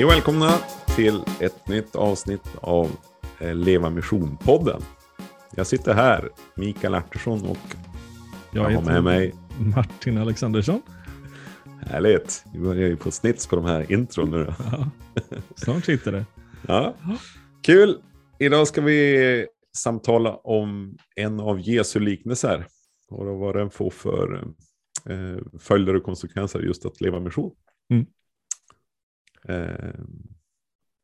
Hej och välkomna till ett nytt avsnitt av eh, Leva Mission-podden. Jag sitter här, Mikael Artursson och jag, har med mig Martin Alexandersson. Härligt, vi börjar ju få snits på de här intron nu. Ja, snart sitter det. Ja. Kul! Idag ska vi samtala om en av Jesu liknelser och vad den får för eh, följder och konsekvenser just att leva mission. Mm. Eh,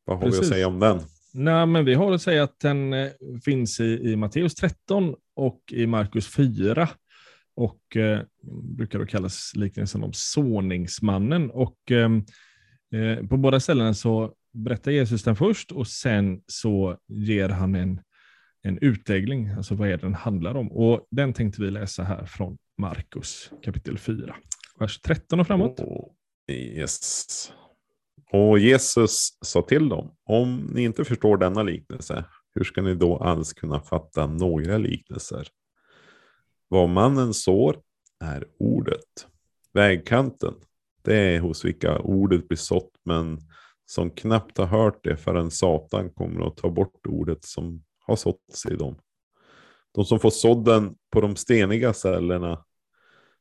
vad har Precis. vi att säga om den? Nej, men vi har att säga att den eh, finns i, i Matteus 13 och i Markus 4 och eh, brukar då kallas liknelsen om såningsmannen. Och ehm, eh, på båda ställena så berättar Jesus den först och sen så ger han en, en utläggning, alltså vad är det den handlar om. Och den tänkte vi läsa här från Markus kapitel 4, vers 13 och framåt. Oh, yes. Och Jesus sa till dem, om ni inte förstår denna liknelse, hur ska ni då alls kunna fatta några liknelser? Vad mannen sår är ordet. Vägkanten, det är hos vilka ordet blir sått, men som knappt har hört det förrän Satan kommer att ta bort ordet som har såtts i dem. De som får sådden på de steniga cellerna,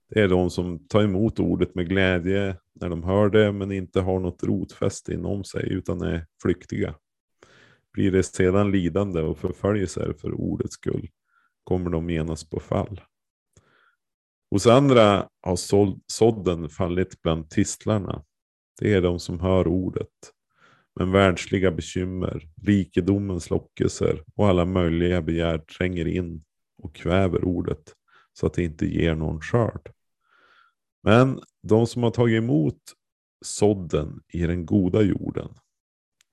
det är de som tar emot ordet med glädje när de hör det, men inte har något rotfäste inom sig, utan är flyktiga. Blir det sedan lidande och förföljelser för ordets skull, kommer de genast på fall. Hos andra har sådden fallit bland tistlarna. Det är de som hör ordet. Men världsliga bekymmer, rikedomens lockelser och alla möjliga begär tränger in och kväver ordet så att det inte ger någon skörd. Men de som har tagit emot sådden i den goda jorden,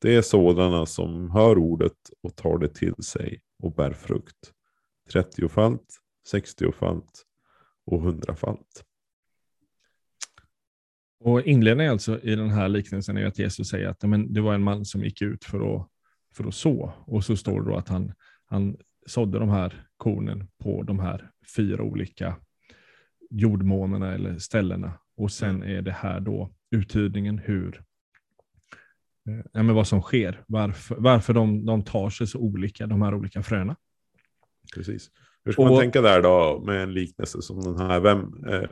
det är sådana som hör ordet och tar det till sig och bär frukt. 30-falt, 60-falt och 100-falt. Och inledningen alltså i den här liknelsen är att Jesus säger att men, det var en man som gick ut för att, för att så. Och så står det då att han, han sådde de här kornen på de här fyra olika jordmånerna eller ställena. Och sen mm. är det här då uttydningen hur, eh, ja, men vad som sker. Varför, varför de, de tar sig så olika, de här olika fröna. Precis. Hur ska och, man tänka där då med en liknelse som den här? Vem, eh,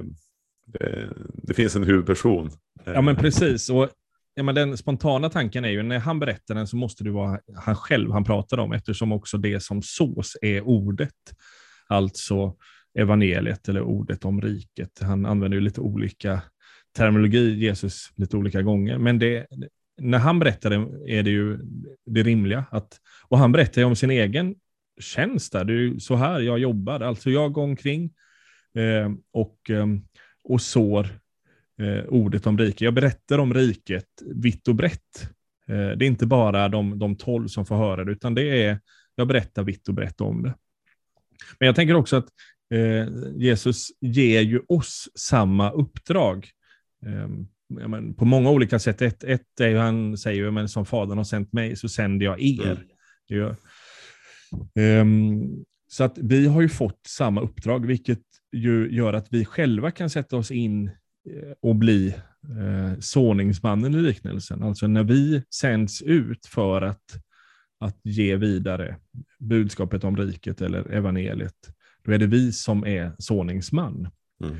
det, det, finns en huvudperson. Ja men precis. Och, ja, men den spontana tanken är ju när han berättar den så måste det vara han själv han pratar om eftersom också det som sås är ordet. Alltså evangeliet eller ordet om riket. Han använder ju lite olika terminologi, Jesus, lite olika gånger. Men det, när han berättar det är det ju det rimliga. Att, och han berättar ju om sin egen tjänst där. Det är ju så här jag jobbar. Alltså jag går omkring eh, och, eh, och sår eh, ordet om riket. Jag berättar om riket vitt och brett. Eh, det är inte bara de, de tolv som får höra det, utan det är, jag berättar vitt och brett om det. Men jag tänker också att eh, Jesus ger ju oss samma uppdrag. Ehm, men, på många olika sätt. Ett, ett är ju, han säger ju, men som Fadern har sänt mig så sänder jag er. Mm. Um, så att vi har ju fått samma uppdrag, vilket ju gör att vi själva kan sätta oss in eh, och bli eh, såningsmannen i liknelsen. Alltså när vi sänds ut för att, att ge vidare budskapet om riket eller evangeliet, då är det vi som är såningsman. Mm.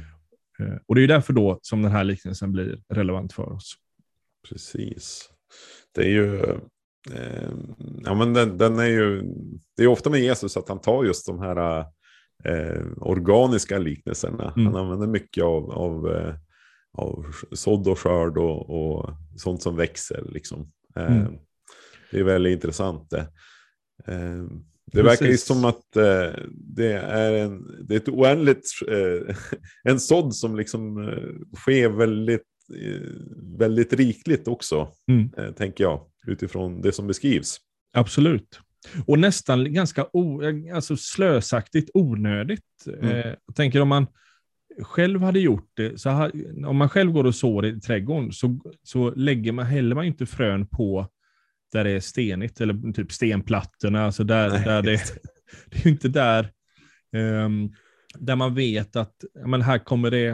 Eh, och det är därför då som den här liknelsen blir relevant för oss. Precis. Det är ju Eh, ja, men den, den, är ju, det är ofta med Jesus att han tar just de här eh, organiska liknelserna. Mm. Han använder mycket av, av, eh, av sådd och skörd och, och sånt som växer. Liksom. Eh, mm. Det är väldigt intressant. Det, eh, det verkar ju som att eh, det är, en, det är ett oändligt, en sådd som liksom sker väldigt, väldigt rikligt också, mm. tänker jag utifrån det som beskrivs. Absolut. Och nästan ganska o, alltså slösaktigt onödigt. Mm. Eh, jag tänker om man själv hade gjort det, så ha, om man själv går och sår i trädgården så, så lägger man, häller man inte frön på där det är stenigt, eller typ stenplattorna. Alltså där, där det, det är ju inte där, um, där man vet att men här kommer det,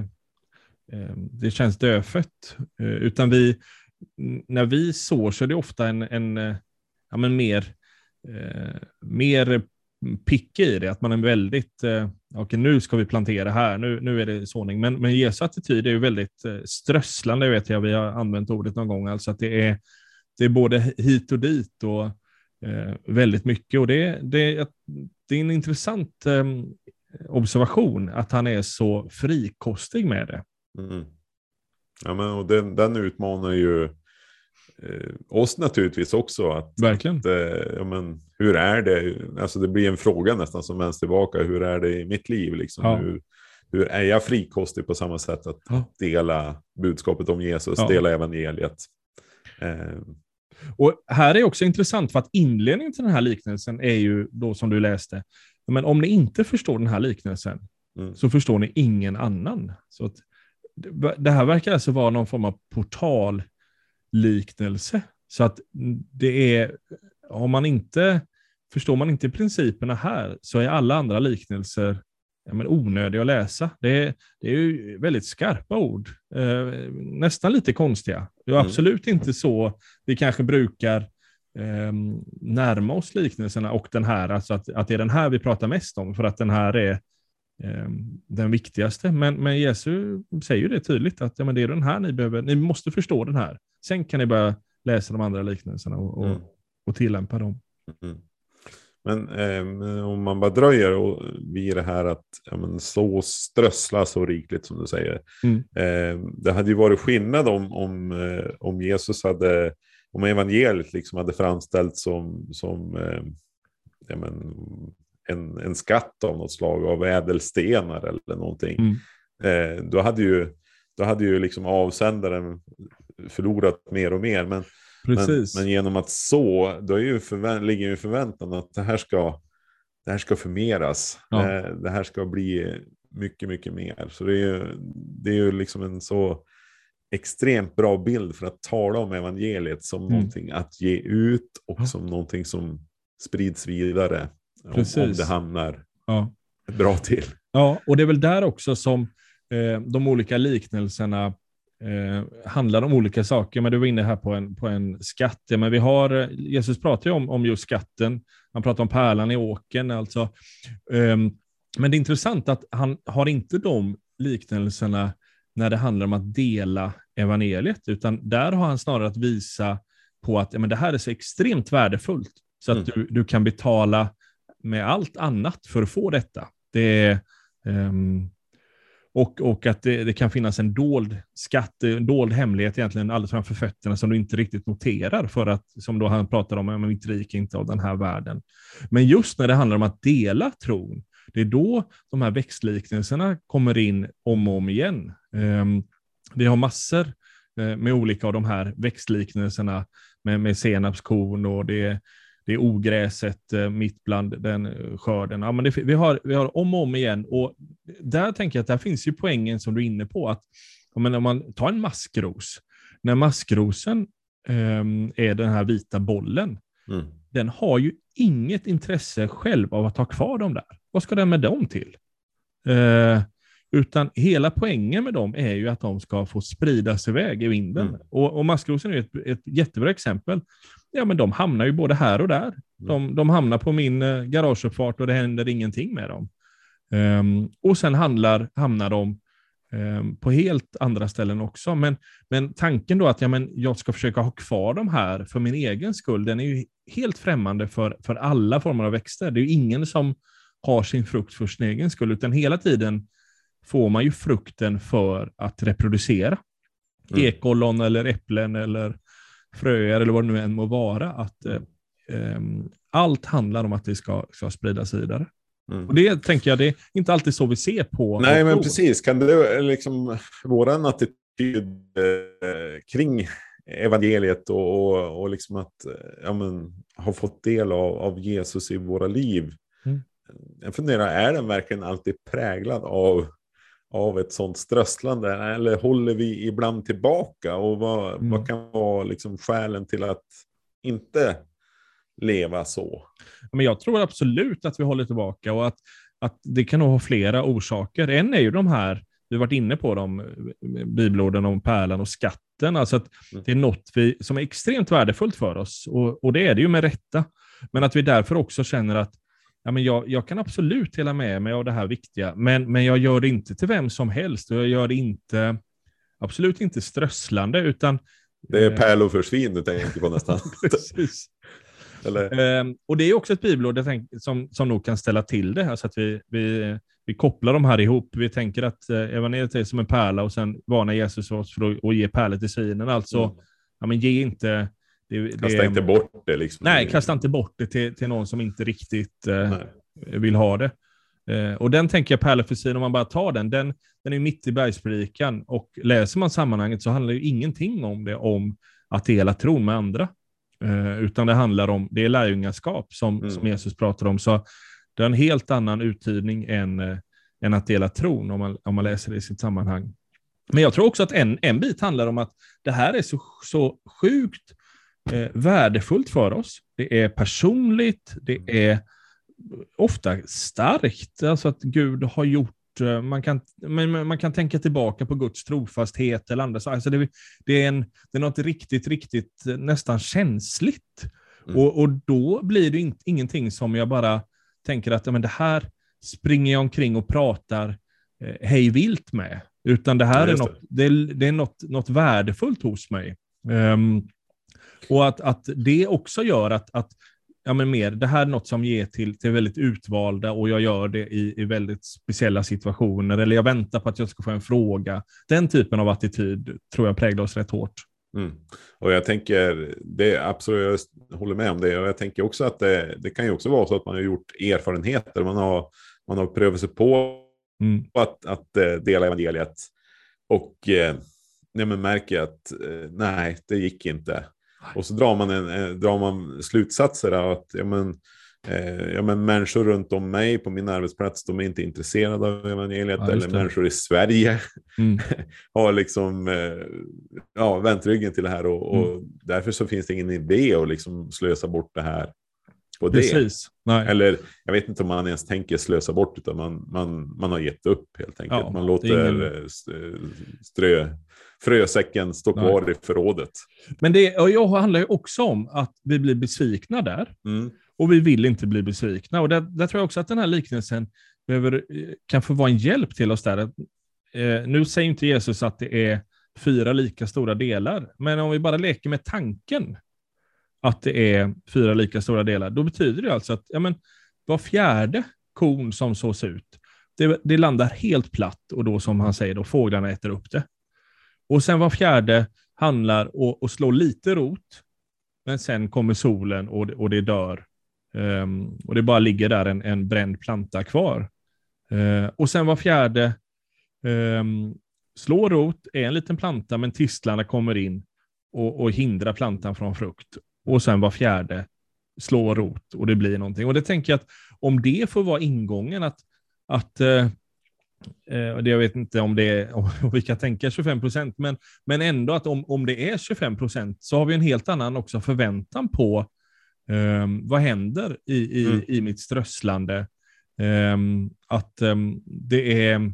um, det känns dödfött. Uh, utan vi, när vi sår så är det ofta en, en eh, ja, men mer, eh, mer pick i det, att man är väldigt, eh, okej okay, nu ska vi plantera här, nu, nu är det såning. Men, men Jesu attityd är ju väldigt eh, strösslande, vet jag, vi har använt ordet någon gång, alltså att det är, det är både hit och dit och eh, väldigt mycket. Och det, det, det är en intressant eh, observation att han är så frikostig med det. Mm. Ja, men, och den, den utmanar ju eh, oss naturligtvis också. Att, Verkligen. Att, eh, ja, men, hur är det? Alltså, det blir en fråga nästan som vänds tillbaka. Hur är det i mitt liv? Liksom? Ja. Hur, hur är jag frikostig på samma sätt att ja. dela budskapet om Jesus, ja. dela evangeliet? Eh. Och här är också intressant för att inledningen till den här liknelsen är ju då som du läste, men om ni inte förstår den här liknelsen mm. så förstår ni ingen annan. Så att, det här verkar alltså vara någon form av portalliknelse. Så att det är, om man inte, förstår man inte principerna här så är alla andra liknelser ja, men onödiga att läsa. Det är, det är ju väldigt skarpa ord, eh, nästan lite konstiga. Det är mm. absolut inte så vi kanske brukar eh, närma oss liknelserna och den här, alltså att, att det är den här vi pratar mest om, för att den här är eh, den viktigaste. Men, men Jesus säger ju det tydligt, att ja, men det är den här ni behöver, ni måste förstå den här. Sen kan ni börja läsa de andra liknelserna och, och, mm. och tillämpa dem. Mm. Men eh, om man bara dröjer och vid det här att ja, men, så strössla så rikligt som du säger. Mm. Eh, det hade ju varit skillnad om, om, eh, om Jesus hade, om evangeliet liksom hade framställts som, som eh, ja, men, en, en skatt av något slag av ädelstenar eller någonting. Mm. Eh, då hade ju, då hade ju liksom avsändaren förlorat mer och mer. Men, men, men, genom att så, då är ju förvä- ligger ju förväntan att det här ska, det här ska förmeras. Ja. Eh, det här ska bli mycket, mycket mer. Så det är ju, det är ju liksom en så extremt bra bild för att tala om evangeliet som mm. någonting att ge ut och ja. som någonting som sprids vidare. Om, om, det hamnar ja. bra till. Ja, och det är väl där också som eh, de olika liknelserna eh, handlar om olika saker. Men du var inne här på en, på en skatt. Ja, men vi har, Jesus pratar ju om, om just skatten. Han pratar om pärlan i åken. Alltså. Eh, men det är intressant att han har inte de liknelserna när det handlar om att dela evangeliet, utan där har han snarare att visa på att ja, men det här är så extremt värdefullt, så att mm. du, du kan betala med allt annat för att få detta. Det är, um, och, och att det, det, kan finnas en dold skatt, en dold hemlighet egentligen alldeles framför fötterna som du inte riktigt noterar för att, som då han pratar om, mitt rike inte av den här världen. Men just när det handlar om att dela tron, det är då de här växtliknelserna kommer in om och om igen. Um, vi har massor eh, med olika av de här växtliknelserna med, med senapskorn och det det är ogräset eh, mitt bland den eh, skörden. Ja, men det, vi, har, vi har om och om igen och där tänker jag att där finns ju poängen som du är inne på. att men Om man tar en maskros, när maskrosen eh, är den här vita bollen, mm. den har ju inget intresse själv av att ha kvar dem där. Vad ska den med dem till? Eh, utan hela poängen med dem är ju att de ska få spridas iväg i vinden. Mm. Och, och maskrosen är ett, ett jättebra exempel ja, men de hamnar ju både här och där. Mm. De, de hamnar på min eh, garageuppfart och det händer ingenting med dem. Um, och sen handlar, hamnar de um, på helt andra ställen också. Men, men tanken då att ja, men jag ska försöka ha kvar de här för min egen skull, den är ju helt främmande för, för alla former av växter. Det är ju ingen som har sin frukt för sin egen skull, utan hela tiden får man ju frukten för att reproducera. Mm. Ekollon eller äpplen eller fröer eller vad det nu än må vara. Att eh, ehm, allt handlar om att det ska, ska spridas vidare. Mm. Och det tänker jag, det är inte alltid så vi ser på. Nej, men precis. Kan det liksom, våran attityd eh, kring evangeliet och, och, och liksom att ja, men, ha fått del av, av Jesus i våra liv. Mm. Jag funderar, är den verkligen alltid präglad av av ett sånt strösslande? Eller håller vi ibland tillbaka? Och vad, mm. vad kan vara liksom skälen till att inte leva så? Men jag tror absolut att vi håller tillbaka och att, att det kan nog ha flera orsaker. En är ju de här vi har varit inne på dem, bibelorden om pärlan och skatten, alltså att Mm. det är något vi, som är extremt värdefullt för oss, och, och det är det ju med rätta. Men att vi därför också känner att ja, men jag, jag kan absolut dela med mig av det här viktiga, men, men jag gör det inte till vem som helst, och jag gör det inte, absolut inte strösslande, utan Det är eh, pärlor för svin du tänker på nästan. Precis. Ehm, och det är också ett bibelord som, som nog kan ställa till det här, så att vi, vi, vi kopplar de här ihop. Vi tänker att eh, evangeliet är som en pärla och sen varnar Jesus oss för att, att ge pärlor till svinen. Alltså, Mm. ja, men ge inte... Det, Kasta det, inte bort det liksom. Nej, kasta inte bort det till, till någon som inte riktigt eh, vill ha det. Eh, och den tänker jag, svin, om man bara tar den, den, den är mitt i bergspredikan och läser man sammanhanget så handlar ju ingenting om det, om att dela tron med andra. Eh, utan det handlar om, det är lärjungaskap som, Mm. som Jesus pratar om. Så det är en helt annan uttydning än, eh, än att dela tron om man, om man läser det i sitt sammanhang. Men jag tror också att en, en bit handlar om att det här är så, så sjukt eh, värdefullt för oss. Det är personligt, det är ofta starkt, alltså att Gud har gjort eh, man kan, men man kan tänka tillbaka på Guds trofasthet eller andra saker. Alltså det, det, är en, det är något riktigt, riktigt eh, nästan känsligt. Mm. Och, och då blir det in, ingenting som jag bara tänker att ja, men det här springer jag omkring och pratar eh, hej vilt med. Utan det här Ja, är, något, det. är, det är något, något värdefullt hos mig. Ehm, och att, att det också gör att, att ja, men mer, det här är något som ger till, till väldigt utvalda och jag gör det i, i väldigt speciella situationer. Eller jag väntar på att jag ska få en fråga. Den typen av attityd tror jag präglar oss rätt hårt. Mm. Och jag tänker, det absolut, jag håller med om det. Och jag tänker också att det, det kan ju också vara så att man har gjort erfarenheter. Man har, man har prövat sig på Mm. att, att eh, dela evangeliet. Och eh, nej, men märker att eh, nej, det gick inte. Och så drar man, en, eh, drar man slutsatser av att ja, men, eh, ja, men människor runt om mig på min arbetsplats, de är inte intresserade av evangeliet. Ja, eller människor i Sverige Mm. har liksom eh, ja, vänt ryggen till det här. Och, och Mm. därför så finns det ingen idé att liksom slösa bort det här på det. Precis. Nej. Eller jag vet inte om man ens tänker slösa bort, utan man, man, man har gett upp helt enkelt. Ja, man låter ingen- eh, st- strö, frösäcken stå Nej. kvar i förrådet. Men det och jag handlar ju också om att vi blir besvikna där. Mm. Och vi vill inte bli besvikna. Och där, där tror jag också att den här liknelsen behöver, eh, kan få vara en hjälp till oss där. Att, eh, nu säger inte Jesus att det är fyra lika stora delar, men om vi bara leker med tanken att det är fyra lika stora delar, då betyder det alltså att ja, men, var fjärde korn som sås ut, det, det landar helt platt och då som han säger, då, fåglarna äter upp det. Och sen var fjärde handlar och, och slår lite rot, men sen kommer solen och, det- och det dör. Um, och det bara ligger där en, en bränd planta kvar. Uh, och sen var fjärde um, slår rot, är en liten planta, men tistlarna kommer in och, och hindrar plantan från frukt. Och sen var fjärde slår rot och det blir någonting. Och det tänker jag att om det får vara ingången, att, att uh, eh, jag vet inte om det är, om vi kan tänka 25 procent, men, men ändå att om, om det är 25 procent så har vi en helt annan också förväntan på ehm, vad händer i, i, Mm. i mitt strösslande. Ehm, att ehm, det, är,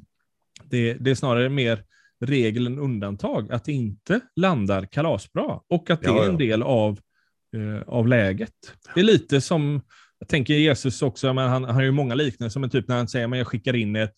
det, det är snarare mer än undantag att det inte landar kalasbra och att det Ja, är en ja. del av, eh, av läget. Det är lite som, jag tänker Jesus också, men han, han har ju många liknelser, men typ när han säger att jag skickar in er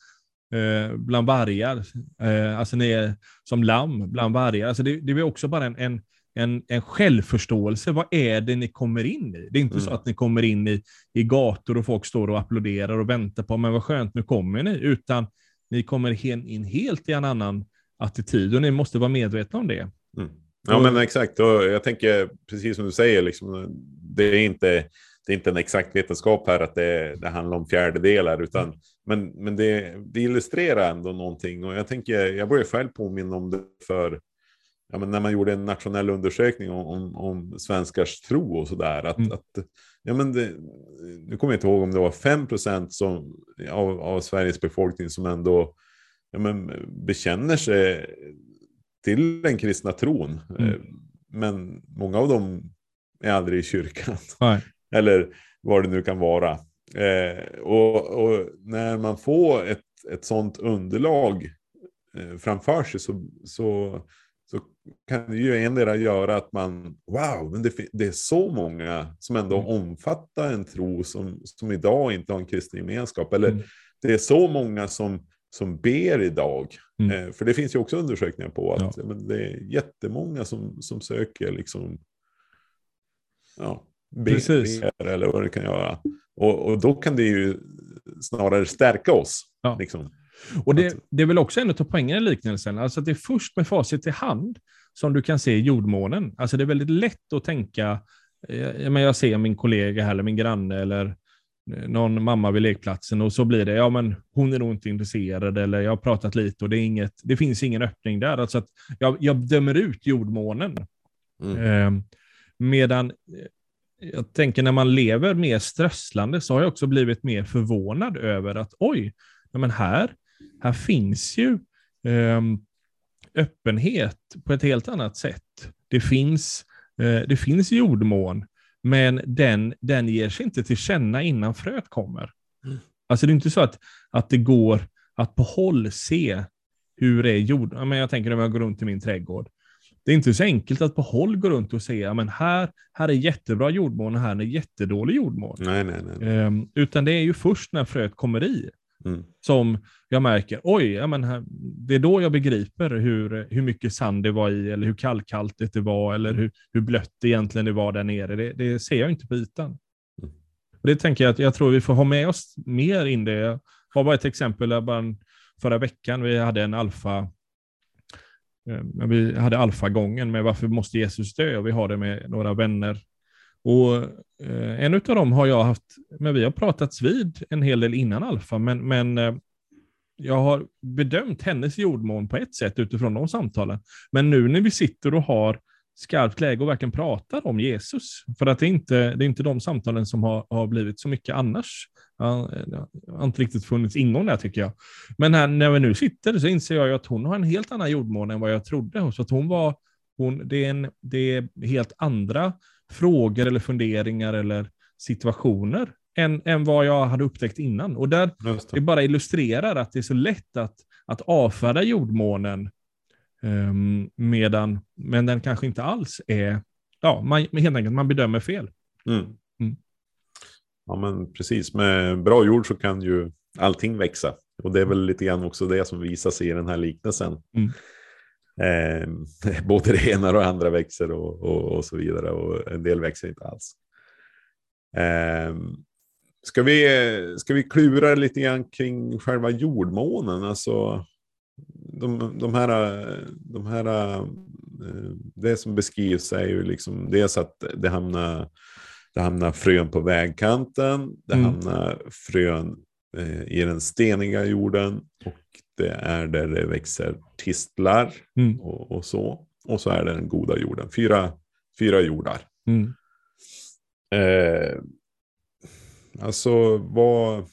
eh, bland vargar, eh, alltså ni är som lamm bland vargar. Alltså det, det är också bara en, en, en, en självförståelse. Vad är det ni kommer in i? Det är inte så Mm. att ni kommer in i, i gator och folk står och applåderar och väntar på, men vad skönt, nu kommer ni, utan ni kommer in helt i en annan attityd och ni måste vara medvetna om det. Mm. Ja, men exakt. Och jag tänker precis som du säger, liksom, det, är inte, det är inte en exakt vetenskap här att det, det handlar om fjärdedelar, utan men, men det, det illustrerar ändå någonting. Och jag tänker, jag börjar själv påminna om det för ja, men när man gjorde en nationell undersökning om, om, om svenskars tro och sådär. Att, Mm. att, ja, men det, nu kommer jag inte ihåg om det var 5 som, av, av Sveriges befolkning som ändå ja, men, bekänner sig till den kristna tron. Mm. Eh, Men många av dem är aldrig i kyrkan. Nej. Eller vad det nu kan vara. Eh, och, och när man får ett, ett sånt underlag eh, framför sig så, så, så kan det ju endera göra att man, wow, men det, det är så många som ändå Mm. omfattar en tro som, som idag inte har en kristen gemenskap. Eller Mm. det är så många som, som ber idag. Mm. Eh, för det finns ju också undersökningar på att ja. men det är jättemånga som, som söker liksom, ja, ber eller vad det kan göra. Och, och då kan det ju snarare stärka oss. Ja. Liksom. Och det, det är väl också en av poängerna i liknelsen, alltså att det är först med facit i hand som du kan se jordmånen. Alltså det är väldigt lätt att tänka, eh, men jag ser min kollega här, eller min granne, eller eh, någon mamma vid lekplatsen och så blir det, ja men hon är nog inte intresserad, eller jag har pratat lite och det, är inget, det finns ingen öppning där. Alltså att jag, jag dömer ut jordmånen. Mm. Eh, medan jag tänker när man lever mer strösslande så har jag också blivit mer förvånad över att oj, men här, här finns ju ehm, öppenhet på ett helt annat sätt. Det finns, eh, det finns jordmån, men den, den ger sig inte till känna innan fröet kommer. Mm. Alltså det är inte så att, att det går att på håll se hur det är jord. Men jag tänker när jag går runt i min trädgård. Det är inte så enkelt att på håll gå runt och se, ja, men här, här är jättebra jordmån och här är jättedålig jordmån. Nej, nej, nej. Ehm, utan det är ju först när fröet kommer i Mm. som jag märker, oj, ja, men här, det är då jag begriper hur, hur mycket sand det var i, eller hur kallkaltigt det var, eller hur, hur blött det egentligen det var där nere. Det, det ser jag inte på ytan. Mm. Och det tänker jag att jag tror vi får ha med oss mer in det. Jag har bara ett exempel, bara förra veckan, vi hade en alfa, Eh, men vi hade alfagången med varför måste Jesus dö? Och vi har det med några vänner. Och eh, en av dem har jag haft, men vi har pratats vid en hel del innan alfa, men, men eh, jag har bedömt hennes jordmån på ett sätt utifrån de samtalen. Men nu när vi sitter och har skarpt läge och verkligen pratar om Jesus, för att det är inte, det är inte de samtalen som har, har blivit så mycket annars. Ja, Det har inte riktigt funnits ingång där tycker jag. Men här, när vi nu sitter så inser jag att hon har en helt annan jordmån än vad jag trodde. Så att hon var, hon, det, är en, det är helt andra frågor eller funderingar eller situationer än, än vad jag hade upptäckt innan. Och där det det. bara illustrerar att det är så lätt att, att avfärda jordmånen, ehm, medan, men den kanske inte alls är, ja, man, helt enkelt, man bedömer fel. Mm. Mm. Ja, men precis. Med bra jord så kan ju allting växa. Och det är väl lite grann också det som visar sig i den här liknelsen. Mm. Eh, både det ena och det andra växer och, och, och så vidare. Och en del växer inte alls. Eh, ska, vi, ska vi klura lite grann kring själva jordmånen? Alltså, de, de här, de här, eh, det som beskrivs är ju liksom dels att det hamnar, det hamnar frön på vägkanten, det Mm. hamnar frön eh, i den steniga jorden och det är där det växer tistlar Mm. och, och så. Och så är det den goda jorden. Fyra, fyra jordar. Mm. Eh, alltså vad,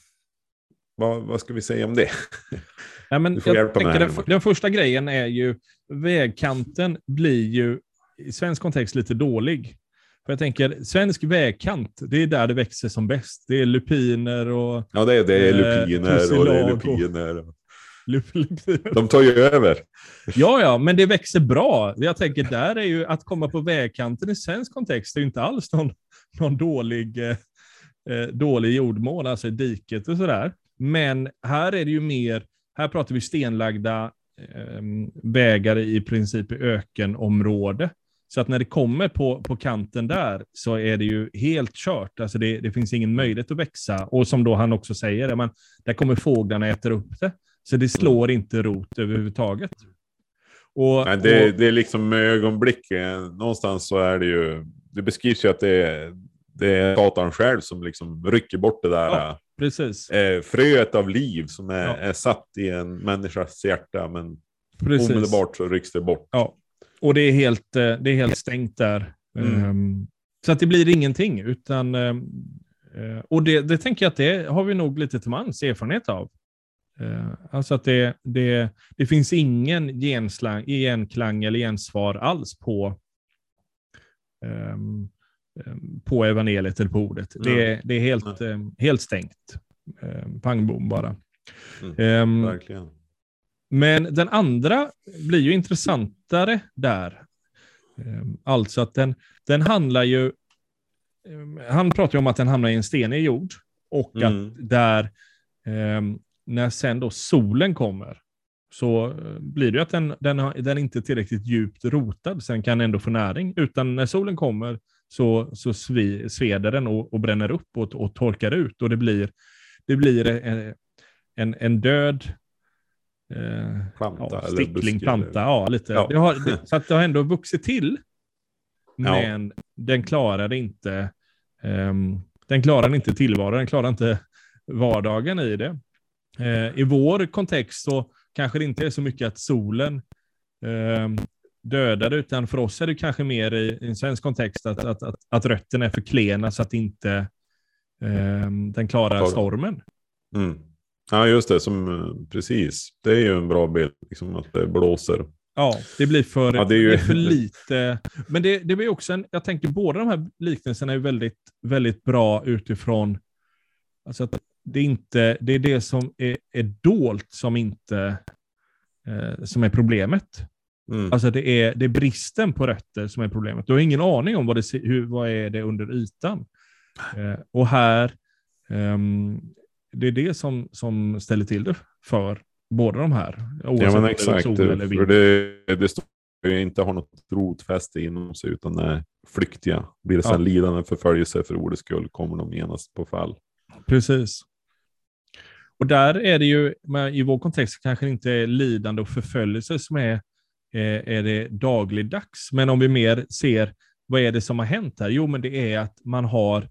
vad, vad ska vi säga om det? Ja, men jag tänker den, den första grejen är ju, vägkanten blir ju i svensk kontext lite dålig. För jag tänker, svensk vägkant, det är där det växer som bäst. Det är lupiner och... Ja, det, är- det är Eh, lupiner och det är och- lupiner. Lup, lupiner. De tar ju över. Ja, ja, men det växer bra. Jag tänker, där är ju att komma på vägkanten i svensk kontext, det är ju inte alls någon, någon dålig, eh, eh, dålig jordmån, alltså diket och sådär. Men här är det ju mer, här pratar vi stenlagda eh, vägar i princip i ökenområde. Så att när det kommer på, på kanten där så är det ju helt kört. Alltså det, det finns ingen möjlighet att växa. Och som då han också säger, men där kommer fåglarna äter upp det. Så det slår inte rot överhuvudtaget. Och, Nej, det, och, det är liksom med ögonblicken. Någonstans så är det ju. Det beskrivs ju att det är, det är Satan själv som liksom rycker bort det där. Ja. Precis, Eh, fröet av liv som är, Ja. är satt i en människas hjärta. Men precis. omedelbart så rycks det bort. Ja. Och det är helt, eh, det är helt stängt där. Mm. Ehm, Så att det blir ingenting. Utan, eh, och det, det tänker jag att det har vi nog lite till mans erfarenhet av. Eh, Alltså att det, det, det finns ingen genslang, genklang eller gensvar alls på, ehm, på evangeliet eller på ordet. Det, är- det är helt, ehm, helt stängt. Um, pang bom bara. Mm, Ehm, Verkligen. Men den andra blir ju intressantare där. Ehm, alltså att den, den handlar ju... Ehm, han pratar ju om att den hamnar i en stenig jord och Mm. att där, ehm, när sen då solen kommer, så eh, blir det ju att den, den, har, den är inte tillräckligt djupt rotad, så den kan ändå få näring. Utan när solen kommer så, så svi, sveder den och, och bränner upp och, och torkar ut. Och det blir, det blir en, en, en död eh, Planta ja, stickling, planta, ja lite. Ja. Det har, det, så att det har ändå vuxit till. Ja. Men den klarar inte ehm, den klarar inte tillvaron, den klarar inte vardagen i det. Eh, I vår kontext så kanske det inte är så mycket att solen ehm, dödar det, utan för oss är det kanske mer i, i en svensk kontext att, att, att, att rötterna är för klena så att inte ehm, den klarar stormen. Mm. Ja, just det. Som, eh, precis. Det är ju en bra bild. Liksom att det blåser. Ja, det blir för, Ja, det ju- det för lite. Men det, det blir också en, jag tänker båda de här liknelserna är väldigt, väldigt bra utifrån, alltså att det är inte, det är det som är, är dolt som inte, eh, som är problemet. Mm. Alltså det är, det är bristen på rötter som är problemet. Du har ingen aning om vad det, hur, vad är det under ytan. Eh, och här, ehm, det är det som, som ställer till det för båda de här. Ja, Oavsett men det exakt. sol eller För det, det står ju inte har något rotfäste inom sig utan är flyktiga. Blir det sen Ja. lidande förföljelse för ordets skull kommer de genast på fall. Precis. Och där är det ju, i vår kontext kanske det inte lidande och förföljelse som är, är, är det dagligdags. Men om vi mer ser, vad är det som har hänt här? Jo, men det är att man har,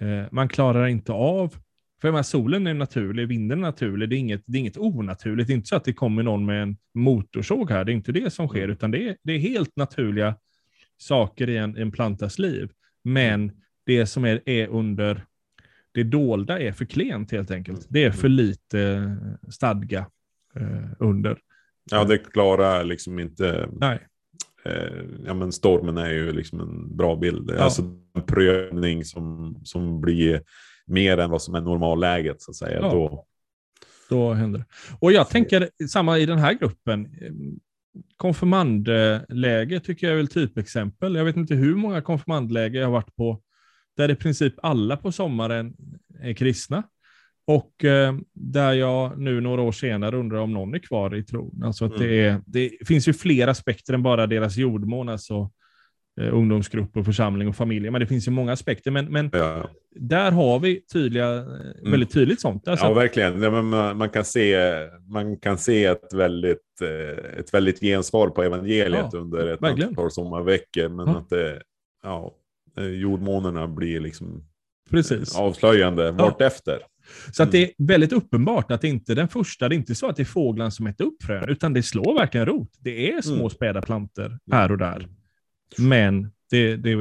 eh, man klarar inte av, för menar, solen är naturlig, vinden är naturlig, det är, inget, det är inget onaturligt. Det är inte så att det kommer någon med en motorsåg här, det är inte det som sker, utan det är, det är helt naturliga saker i en, en plantas liv. Men det som är, är under det dolda är för klent helt enkelt. Det är för lite eh, stadga eh, under. Ja, det klarar liksom inte... Nej. Eh, ja, men stormen är ju liksom en bra bild. Ja. Alltså en prövning som, som blir mer än vad som är normalläget så att säga. Ja. Då, Då händer det. Och jag tänker samma i den här gruppen. Konfirmandläge tycker jag är väl typexempel. Jag vet inte hur många konfirmandläger jag har varit på där i princip alla på sommaren är kristna. Och eh, där jag nu några år senare undrar om någon är kvar i tron. Alltså att det, är, det finns ju fler aspekter än bara deras jordmån, alltså eh, ungdomsgrupp och församling och familj. Men det finns ju många aspekter. Men, men ja. där har vi tydliga, eh, väldigt tydligt sånt. Alltså, ja, verkligen. Ja, men man, man, kan se, man kan se ett väldigt, eh, ett väldigt gensvar på evangeliet Ja, under ett verkligen. antal sommarveckor. Men Ja. att det, ja, eh, jordmånerna blir liksom Precis. avslöjande vartefter. Så att det är väldigt uppenbart att inte den första, det är inte så att det är fåglarna som äter upp frön, utan det slår verkligen rot. Det är små Mm. späda plantor här och där. Men det, det,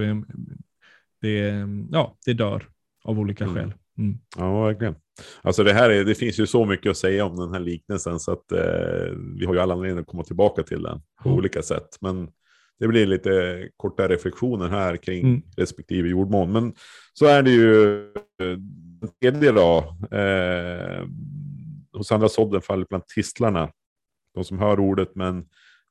det, ja, det dör av olika Mm. skäl. Mm. Ja, verkligen. Alltså det, här är, det finns ju så mycket att säga om den här liknelsen så att eh, vi har ju alla anledning att komma tillbaka till den på Ja. olika sätt. Men det blir lite korta reflektioner här kring Mm. respektive jordmån. Men så är det ju eh, tredje då. Eh, hos andra sådden faller bland tistlarna. De som hör ordet men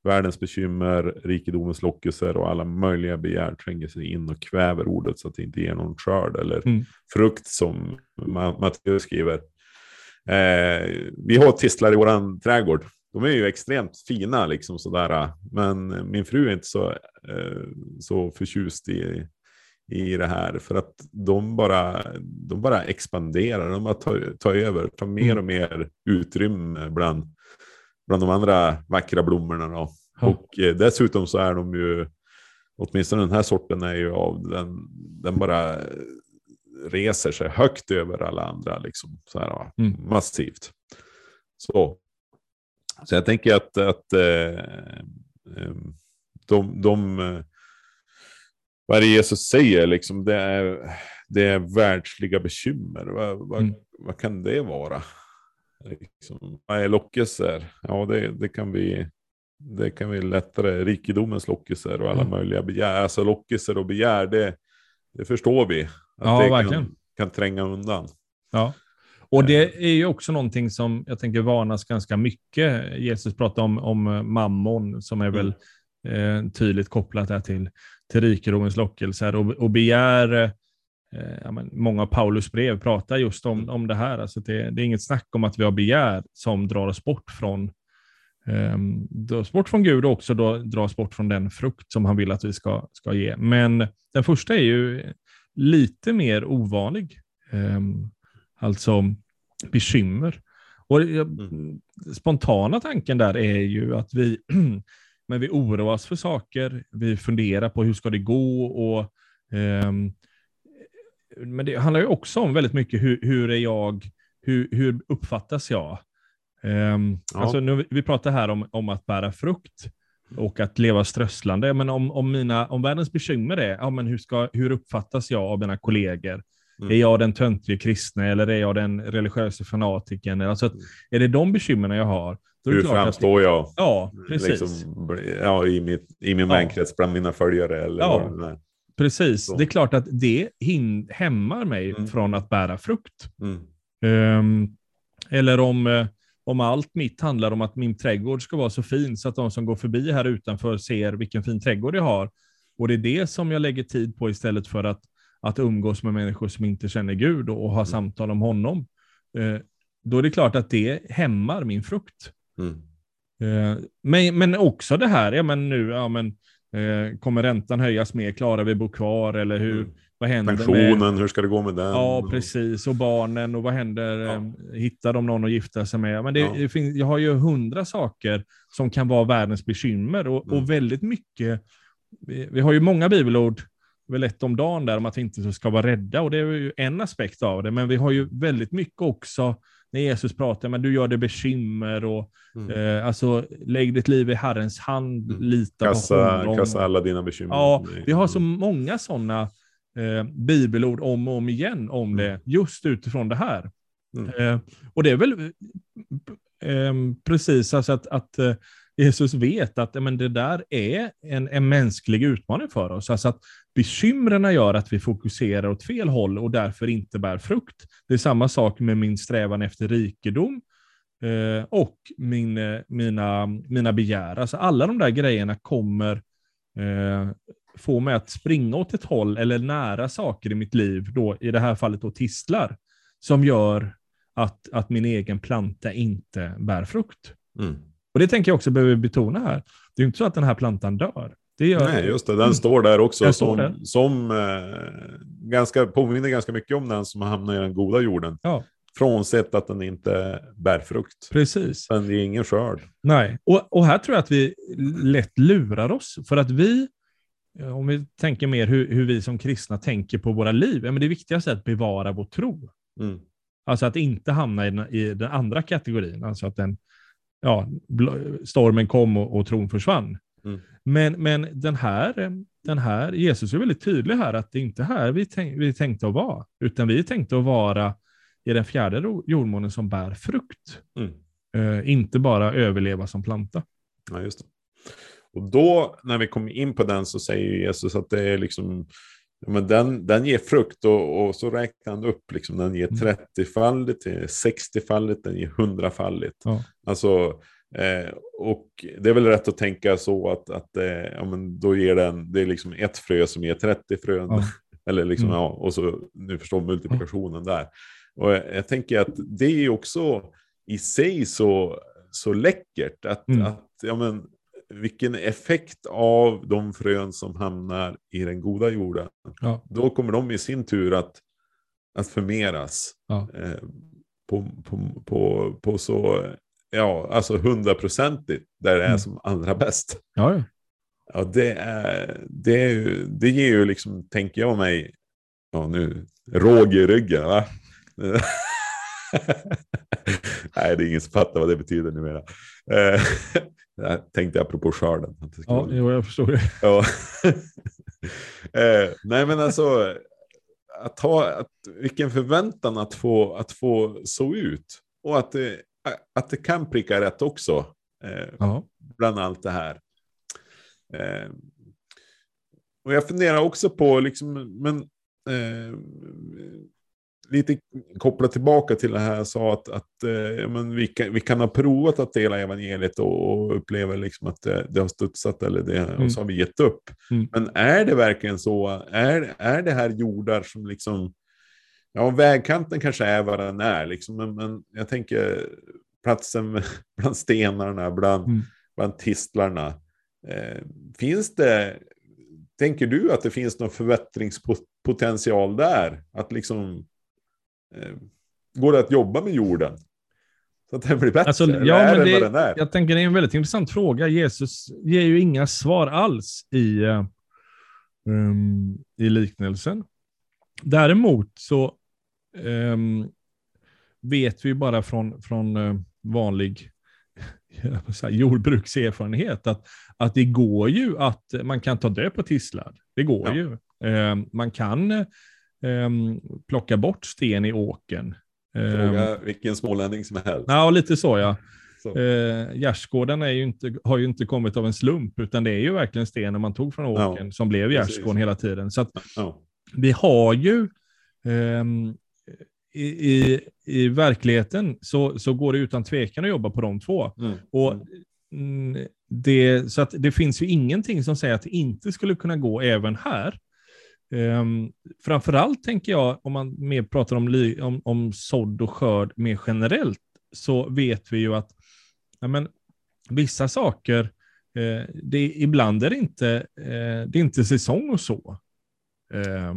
världens bekymmer, rikedomens lockelser och alla möjliga begär tränger sig in och kväver ordet så att det inte ger någon skörd eller Mm. frukt som Ma- Matteus skriver. Eh, vi har tistlar i våran trädgård. De är ju extremt fina liksom sådär. Men min fru är inte så, eh, så förtjust i, i det här. För att de bara, de bara expanderar. De bara tar, tar över. Tar mer Mm. och mer utrymme bland, bland de andra vackra blommorna. Då. Ja. Och eh, dessutom så är de ju, åtminstone den här sorten är ju av den, den bara reser sig högt över alla andra. Liksom, så här? Mm. Massivt. Så. så jag tänker att, att eh, eh, de, de eh, vad är det Jesus säger, liksom, det, är, det är världsliga bekymmer. Vad, vad, Mm. vad kan det vara? Liksom, vad är lockelser? Ja, det, det, kan vi, det kan vi lättare, rikedomens lockelser och alla Mm. möjliga begär. Alltså lockelser och begär, det, det förstår vi. Att Ja, det verkligen. kan, kan tränga undan. Ja. Och det är ju också någonting som jag tänker varnas ganska mycket. Jesus pratar om, om mammon som är väl eh, tydligt kopplat där till, till rikedomens lockelser och, och begär eh, ja, många av Paulus brev pratar just om, om det här. Alltså det, det är inget snack om att vi har begär som drar oss bort från, um, dras bort från Gud och också då dras bort från den frukt som han vill att vi ska, ska ge. Men den första är ju lite mer ovanlig. Um, alltså bekymmer. Och mm. Spontana tanken där är ju att vi, men vi oroas för saker, vi funderar på hur ska det gå och um, men det handlar ju också om väldigt mycket hur, hur är jag, hur, hur uppfattas jag? Um, ja. alltså nu, vi pratar här om, om att bära frukt och att leva strösslande. Men om, om, mina, om världens bekymmer är, ja, men hur, ska, hur uppfattas jag av mina kollegor? Mm. Är jag den töntliga kristna eller är jag den religiösa fanatiken? Alltså att, mm. är det de bekymren jag har? Hur framstår jag? Ja, precis. Liksom, ja, i, mitt, I min ja. vänkrets bland mina följare? Eller ja. Precis, så. det är klart att det hämmar mig mm. från att bära frukt. Mm. Um, eller om, eh, om allt mitt handlar om att min trädgård ska vara så fin så att de som går förbi här utanför ser vilken fin trädgård jag har. Och det är det som jag lägger tid på istället för att, att umgås med människor som inte känner Gud och, och ha mm. samtal om honom. Uh, då är det klart att det hämmar min frukt. Uh, men, men också det här, ja men nu, ja men Eh, kommer räntan höjas mer? Klarar vi bo kvar? Eller hur, mm. vad händer Pensionen, med... hur ska det gå med den? Ja, precis. Och barnen, och vad händer? Ja. Eh, hittar de någon att gifta sig med? Men det, ja. det finns, jag har ju hundra saker som kan vara världens bekymmer och, mm. och väldigt mycket. Vi, vi, har ju många bibelord, väl ett om dagen där, om att vi inte ska vara rädda och det är ju en aspekt av det. Men vi har ju väldigt mycket också när Jesus pratar, men du gör det bekymmer och mm. eh, alltså lägg ditt liv i Herrens hand, mm. lita kassa, på honom. Kassa alla dina bekymmer. Ja, vi har så många sådana eh, bibelord om och om igen om mm. det, just utifrån det här. Mm. Eh, och det är väl eh, precis alltså att, att eh, Jesus vet att men det där är en, en mänsklig utmaning för oss. Alltså att bekymren gör att vi fokuserar åt fel håll och därför inte bär frukt. Det är samma sak med min strävan efter rikedom eh, och min, eh, mina, mina begär. Alltså alla de där grejerna kommer eh, få mig att springa åt ett håll eller nära saker i mitt liv, då, i det här fallet då tistlar, som gör att, att min egen planta inte bär frukt. Mm. Och det tänker jag också behöver betona här. Det är inte så att den här plantan dör. Nej, just det. Den mm. står där också som, där. som eh, ganska, påminner ganska mycket om den som hamnar i den goda jorden. Ja. Frånsett att den inte bär frukt. Precis. Den ger ingen skörd. Nej, och, och här tror jag att vi lätt lurar oss. För att vi, om vi tänker mer hur, hur vi som kristna tänker på våra liv, men det viktigaste är att bevara vår tro. Mm. Alltså att inte hamna i den, i den andra kategorin, alltså att den ja, stormen kom och, och tron försvann. Mm. Men, men den, här, den här, Jesus är väldigt tydlig här att det är inte här vi, tänk, vi tänkte att vara, utan vi tänkte att vara i den fjärde jordmånen som bär frukt. Mm. Uh, inte bara överleva som planta. Ja, just det. Och då när vi kommer in på den så säger Jesus att det är liksom men den, den ger frukt och, och så räknar han upp, liksom, den ger 30-faldigt, 60-faldigt, den ger 100-faldigt. Ja. Alltså, eh, och det är väl rätt att tänka så att, att eh, ja, men då ger den, det är liksom ett frö som ger 30 frön. Ja. Eller liksom, mm. ja, och så, nu förstår multiplikationen där. Och jag, jag, tänker att det är också i sig så, så läckert att, mm. att ja, men, vilken effekt av de frön som hamnar i den goda jorden. Ja. Då kommer de i sin tur att, att förmeras ja. eh, på, på, på, på så, ja, alltså hundraprocentigt där det är mm. som allra bäst. Ja, ja. det, är, det, är ju, det ger ju liksom, tänker jag mig, ja nu, råg i ryggen. Va? Nej, det är ingen som fattar vad det betyder numera. Eh, jag tänkte apropå skörden. Ja, jo, jag förstår det. Ja. eh, nej, men alltså, att ha, att, vilken förväntan att få, att få så ut. Och att det, att det kan pricka rätt också. Eh, ja. Bland allt det här. Eh, och jag funderar också på, liksom, men, eh, lite kopplat tillbaka till det här jag sa att, att eh, men vi, kan, vi kan ha provat att dela evangeliet och, och upplever liksom att det, det, har studsat eller det, mm. och så har vi gett upp. Mm. Men är det verkligen så? Är, är det här jordar som liksom, ja vägkanten kanske är vad den är liksom, men, men jag tänker platsen bland stenarna, bland, mm. bland tistlarna. Eh, finns det, tänker du att det finns någon förbättringspotential där? Att liksom Eh, går det att jobba med jorden? Så att den blir bättre? Alltså, ja, men det, den är? Jag tänker det är en väldigt intressant fråga. Jesus ger ju inga svar alls i, um, i liknelsen. Däremot så vet vi bara från, från uh, vanlig jordbrukserfarenhet att, att det går ju att man kan ta död på tistlar. Det går ja. ju. Uh, man kan um, plocka bort sten i åken. Fråga vilken smålänning som helst. Ja, lite så ja. Så. Gärdsgården är ju inte, har ju inte kommit av en slump, utan det är ju verkligen stenen man tog från åken ja. som blev gärdsgården hela tiden. Så att ja. vi har ju um, i, i, i, verkligheten så, så går det utan tvekan att jobba på de två. Mm. Och mm, det, så att det finns ju ingenting som säger att det inte skulle kunna gå även här. Um, framförallt tänker jag, om man mer pratar om, om, om sådd och skörd mer generellt, så vet vi ju att ja, men, vissa saker, eh, det, ibland är det inte, eh, det är inte säsong och så. Eh,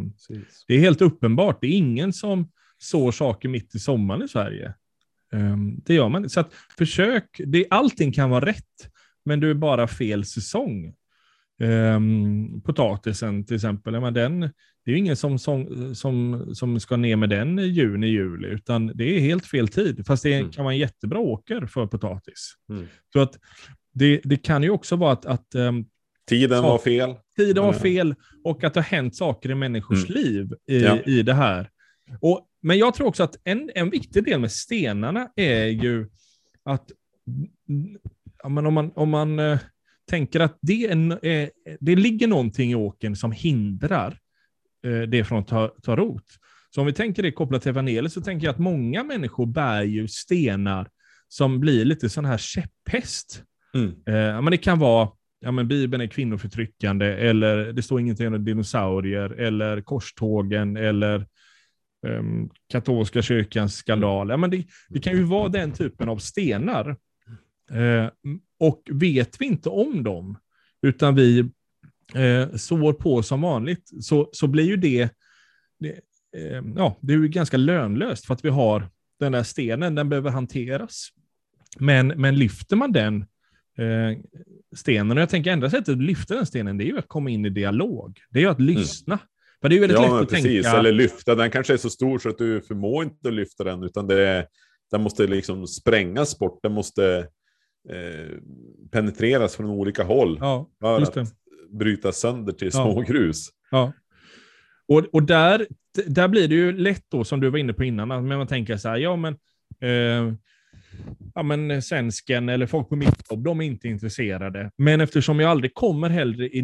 det är helt uppenbart, det är ingen som sår saker mitt i sommaren i Sverige. Ehm, det gör man Så att försök, det, allting kan vara rätt, men du är bara fel säsong. Um, potatisen till exempel, men den, det är ju ingen som, som, som, som ska ner med den i juni, juli, utan det är helt fel tid. Fast det mm. kan vara en jättebra åker för potatis. Mm. Så att det, det kan ju också vara att... att um, tiden var fel. Tiden var fel och att det har hänt saker i människors mm. liv i, ja. i det här. Och, men jag tror också att en, en viktig del med stenarna är ju att ja, men om man, om man eh, tänker att det, är, eh, det ligger någonting i åken som hindrar eh, det från att ta, ta rot. Så om vi tänker det kopplat till evangeliet så tänker jag att många människor bär ju stenar som blir lite sån här käpphäst. Mm. Eh, men det kan vara, ja men Bibeln är kvinnoförtryckande, eller det står ingenting om dinosaurier, eller korstågen, eller um, katolska kyrkans skandal. Ja, men det, det, kan ju vara den typen av stenar. Eh, och vet vi inte om dem, utan vi eh, sår på som vanligt, så, så blir ju det, det eh, ja, det är ju ganska lönlöst för att vi har den där stenen, den behöver hanteras. Men, men lyfter man den eh, stenen, och jag tänker enda sättet att lyfta den stenen, det är ju att komma in i dialog. Det är ju att mm. lyssna. Mm. För det är ju väldigt ja, lätt att precis. tänka... Eller lyfta, den kanske är så stor så att du förmår inte att lyfta den, utan det, den måste liksom sprängas bort. Den måste eh, penetreras från olika håll. Ja, för att det. bryta sönder till små ja. grus. Ja. Och, och där, där blir det ju lätt då, som du var inne på innan, men man tänker så här, ja men, eh, ja men svensken eller folk på mitt jobb, de är inte intresserade. Men eftersom jag aldrig kommer heller i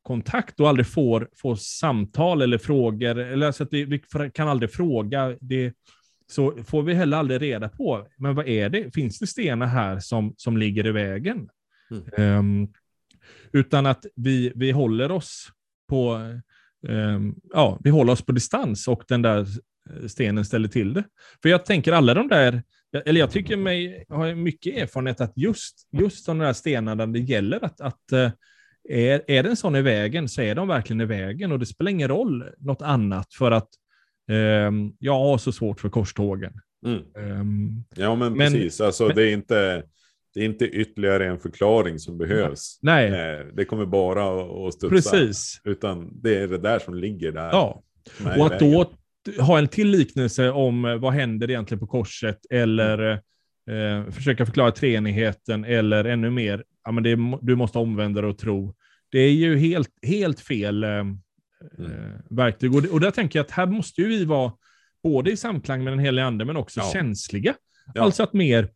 närkontakt och aldrig får, får samtal eller frågor, eller alltså att vi, vi kan aldrig fråga, det, så får vi heller aldrig reda på, men vad är det? Finns det stenar här som, som ligger i vägen? Mm. Um, utan att vi, vi håller oss på um, ja, vi håller oss på distans och den där stenen ställer till det. För jag tänker alla de där, eller jag tycker mig ha mycket erfarenhet att just, just de där stenarna, det gäller att, att eh, är, är det en sån i vägen så är de verkligen i vägen och det spelar ingen roll något annat för att Um, jag har så svårt för korstågen. Mm. Um, ja, men, men precis. Alltså, men, det, är inte, det är inte ytterligare en förklaring som behövs. Nej. Eh, det kommer bara att studsa. Precis. Utan det är det där som ligger där. Ja. Och att då ha en till liknelse om eh, vad händer egentligen på korset eller mm. eh, försöka förklara treenigheten eller ännu mer, ja, men det, du måste omvända dig och tro. Det är ju helt, helt fel eh, mm. Eh, verktyg. Och, och där tänker jag att här måste ju vi vara både i samklang med den heliga ande, men också ja. känsliga. Ja. Alltså att mer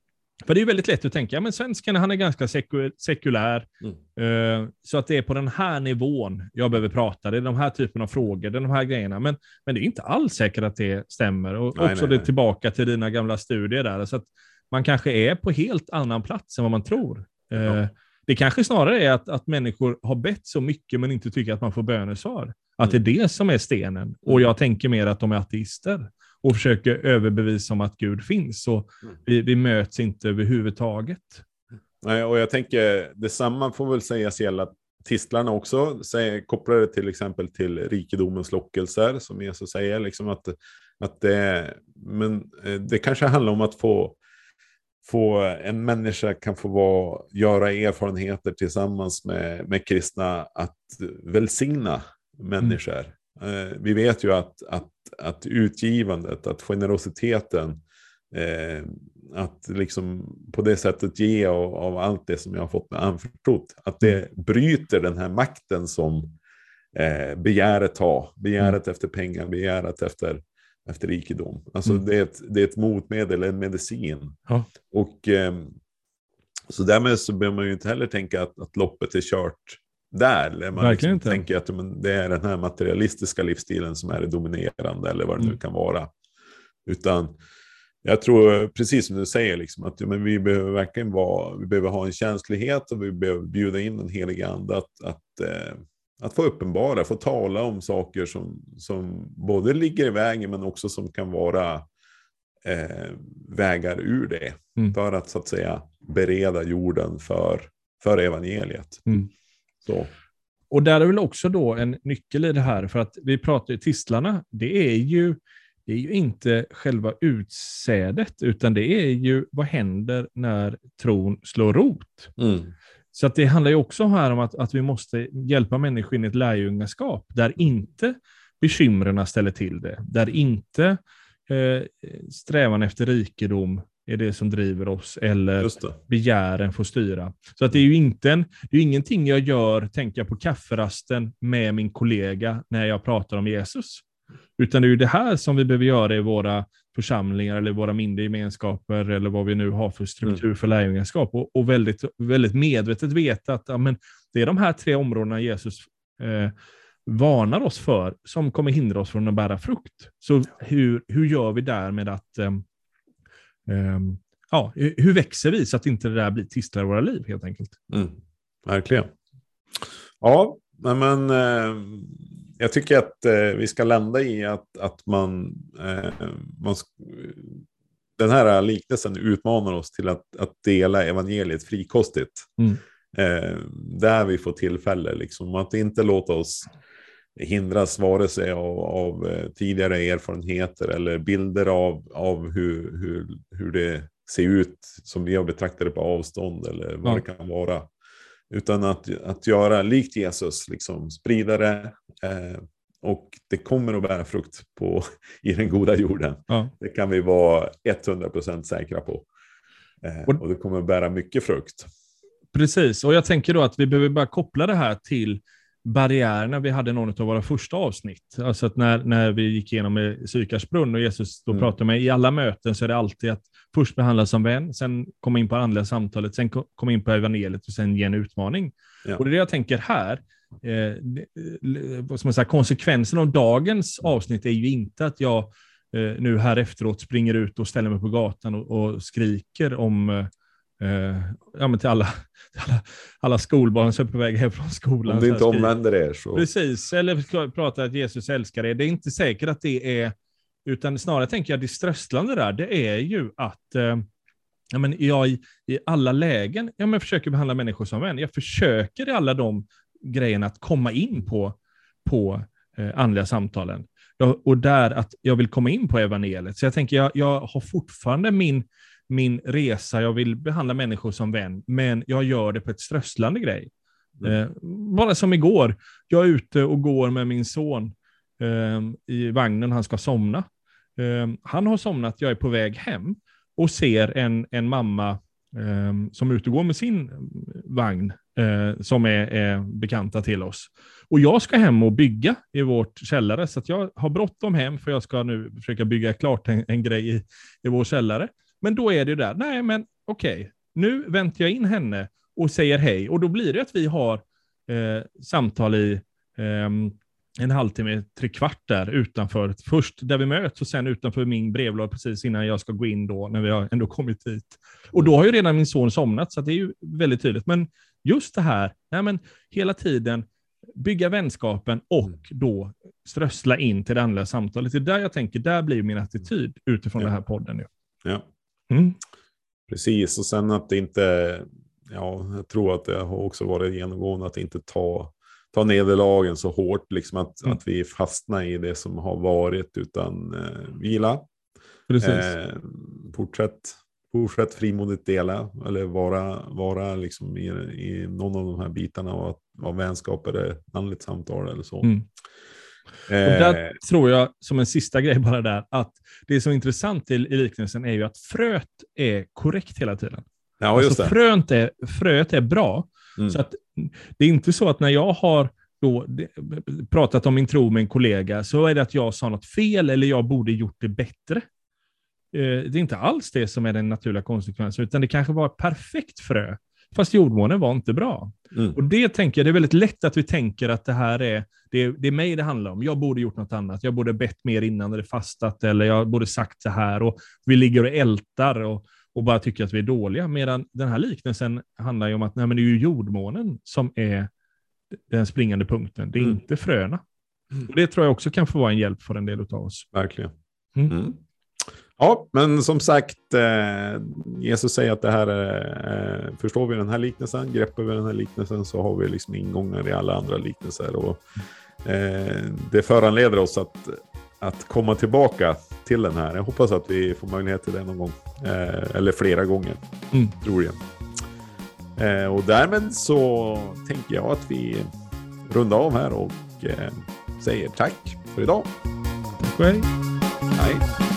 För det är väldigt lätt att tänka, ja, men svensken han är ganska seku sekulär, Mm. eh, så att det är på den här nivån jag behöver prata. Det är de här typen av frågor, det är de här grejerna. Men, men det är inte alls säkert att det stämmer. Och Nej, också nej, det nej. tillbaka till dina gamla studier där. Så att man kanske är på helt annan plats än vad man tror. Eh, Ja. Det kanske snarare är att, att människor har bett så mycket men inte tycker att man får bönesvar. Att Mm. det är det som är stenen. Och jag tänker mer att de är ateister och försöker överbevisa om att Gud finns. Så Mm. vi, vi möts inte överhuvudtaget. Nej, och jag tänker detsamma får väl sägas gälla tistlarna också. Det till exempel till rikedomens lockelser som Jesus säger. Liksom att, att det, men eh, det kanske handlar om att få, få en människa kan få vara, göra erfarenheter tillsammans med, med kristna att välsigna människor. Eh, vi vet ju att, att, att utgivandet, att generositeten Eh, att liksom på det sättet ge av, av allt det som jag har fått mig anförtrott. Att det bryter den här makten som eh, begäret har. Begäret efter pengar, begäret efter, efter rikedom. Alltså Mm. det, är ett, det är ett motmedel, en medicin. Ja. Och ehm, så därmed så behöver man ju inte heller tänka att, att loppet är kört där. Man Verkligen liksom inte. tänker att men, det är den här materialistiska livsstilen som är det dominerande eller vad det nu Mm. kan vara. Utan jag tror, precis som du säger, liksom, att men vi behöver verkligen vara, vi behöver ha en känslighet och vi behöver bjuda in den heliga ande att, att, eh, att få uppenbara, få tala om saker som, som både ligger i vägen men också som kan vara eh, vägar ur det. Mm. För att så att säga bereda jorden för, för evangeliet. Mm. Så. Och där är väl också då en nyckel i det här, för att vi pratar ju tistlarna, det är ju, det är ju inte själva utsädet, utan det är ju vad händer när tron slår rot. Mm. Så att det handlar ju också här om att, att vi måste hjälpa människor in i ett lärjungaskap, där inte bekymren ställer till det, där inte eh, strävan efter rikedom är det som driver oss, eller begären får styra. Så att det är ju inte en, det är ingenting jag gör, tänker jag på kafferasten med min kollega när jag pratar om Jesus. Utan det är ju det här som vi behöver göra i våra församlingar eller våra mindre gemenskaper eller vad vi nu har för struktur för lärjungaskap. Och, och väldigt, väldigt medvetet veta att ja, men det är de här tre områdena Jesus eh, varnar oss för som kommer hindra oss från att bära frukt. Så hur, hur gör vi där med att ehm, ehm, ja, hur växer vi så att inte det där blir tistlar i våra liv helt enkelt? Mm, verkligen. Ja, men eh, jag tycker att eh, vi ska landa i att, att man, eh, man den här liknelsen utmanar oss till att, att dela evangeliet frikostigt. Mm. Eh, där vi får tillfälle, liksom, att inte låta oss hindras vare sig av, av eh, tidigare erfarenheter eller bilder av, av hur, hur, hur det ser ut som vi har betraktat det på avstånd eller vad det kan vara. Utan att, att göra likt Jesus, liksom sprida det. Eh, och det kommer att bära frukt på, i den goda jorden. Ja. Det kan vi vara 100% säkra på. Eh, Och- och det kommer att bära mycket frukt. Precis, och jag tänker då att vi behöver bara koppla det här till barriärerna vi hade i någon av våra första avsnitt. Alltså att när, när vi gick igenom Sykars brunn och Jesus då Mm. pratade med, i alla möten så är det alltid att först behandlas som vän, sen komma in på andliga samtalet, sen ko- komma in på evangeliet och sen ge en utmaning. Ja. Och det är det jag tänker här. Eh, eh, vad ska man säga, konsekvensen av dagens avsnitt är ju inte att jag eh, nu här efteråt springer ut och ställer mig på gatan och, och skriker om eh, ja, men till alla, till alla, alla skolbarn som är på väg hem från skolan. Om här inte omvänder er så... Precis, eller prata att Jesus älskar er. Det är inte säkert att det är, utan snarare tänker jag det strösslande där, det är ju att eh, ja, men jag i, i alla lägen ja, men försöker behandla människor som vän. Jag försöker i alla de grejerna att komma in på, på eh, andliga samtalen. Ja, Och där att jag vill komma in på evangeliet. Så jag tänker, jag, jag har fortfarande min, min resa, jag vill behandla människor som vän, men jag gör det på ett strösslande grej. Mm. Eh, bara som igår, jag är ute och går med min son eh, i vagnen, han ska somna. Eh, han har somnat, jag är på väg hem och ser en, en mamma eh, som är ute och går med sin vagn eh, som är, är bekanta till oss. Och jag ska hem och bygga i vårt källare, så att jag har bråttom hem för jag ska nu försöka bygga klart en, en grej i, i vår källare. Men då är det ju där, nej men okej, okay, nu väntar jag in henne och säger hej. Och då blir det att vi har eh, samtal i eh, en halvtimme, tre kvart där utanför. Först där vi möts och sen utanför min brevlåda precis innan jag ska gå in då, när vi har ändå kommit dit. Och då har ju redan min son somnat, så det är ju väldigt tydligt. Men just det här, nej men hela tiden bygga vänskapen och mm. då strössla in till det andra samtalet. Det är där jag tänker, där blir min attityd utifrån ja. den här podden nu. Ja, mm. precis. Och sen att det inte, ja, jag tror att det har också varit genomgående att inte ta, ta nederlagen så hårt, liksom att, mm. att vi fastnar i det som har varit, utan eh, vila. Precis. Eh, fortsätt fortsätt frimodigt dela eller vara, vara liksom i, i någon av de här bitarna och att vara vänskap eller andligt samtal eller så. Mm. Eh, där tror jag, som en sista grej bara där, att det som är intressant i, i liknelsen är ju att fröet är korrekt hela tiden. Ja, just alltså, fröet, är, fröet är bra. Mm. Så att, det är inte så att när jag har då, pratat om min tro med en kollega, så är det att jag sa något fel eller jag borde gjort det bättre. Eh, det är inte alls det som är den naturliga konsekvensen, utan det kanske var ett perfekt frö, fast jordmånen var inte bra. Mm. Och det tänker jag, det är väldigt lätt att vi tänker att det här är, det är, det är mig det handlar om. Jag borde gjort något annat. Jag borde bett mer innan eller fastat, eller jag borde sagt så här. Och vi ligger och ältar och, och bara tycker att vi är dåliga. Medan den här liknelsen handlar ju om att nej, men det är ju jordmånen som är den springande punkten. Det är mm. inte fröna. Mm. Och det tror jag också kan få vara en hjälp för en del av oss. Verkligen. Mm. Ja, men som sagt, eh, Jesus säger att det här är, eh, förstår vi den här liknelsen, greppar vi den här liknelsen så har vi liksom ingångar i alla andra liknelser. Och, eh, det föranleder oss att, att komma tillbaka till den här. Jag hoppas att vi får möjlighet till det någon gång, eller flera gånger, mm. tror jag. Och därmed så tänker jag att vi rundar av här och säger tack för idag. Tack och hej. Hej.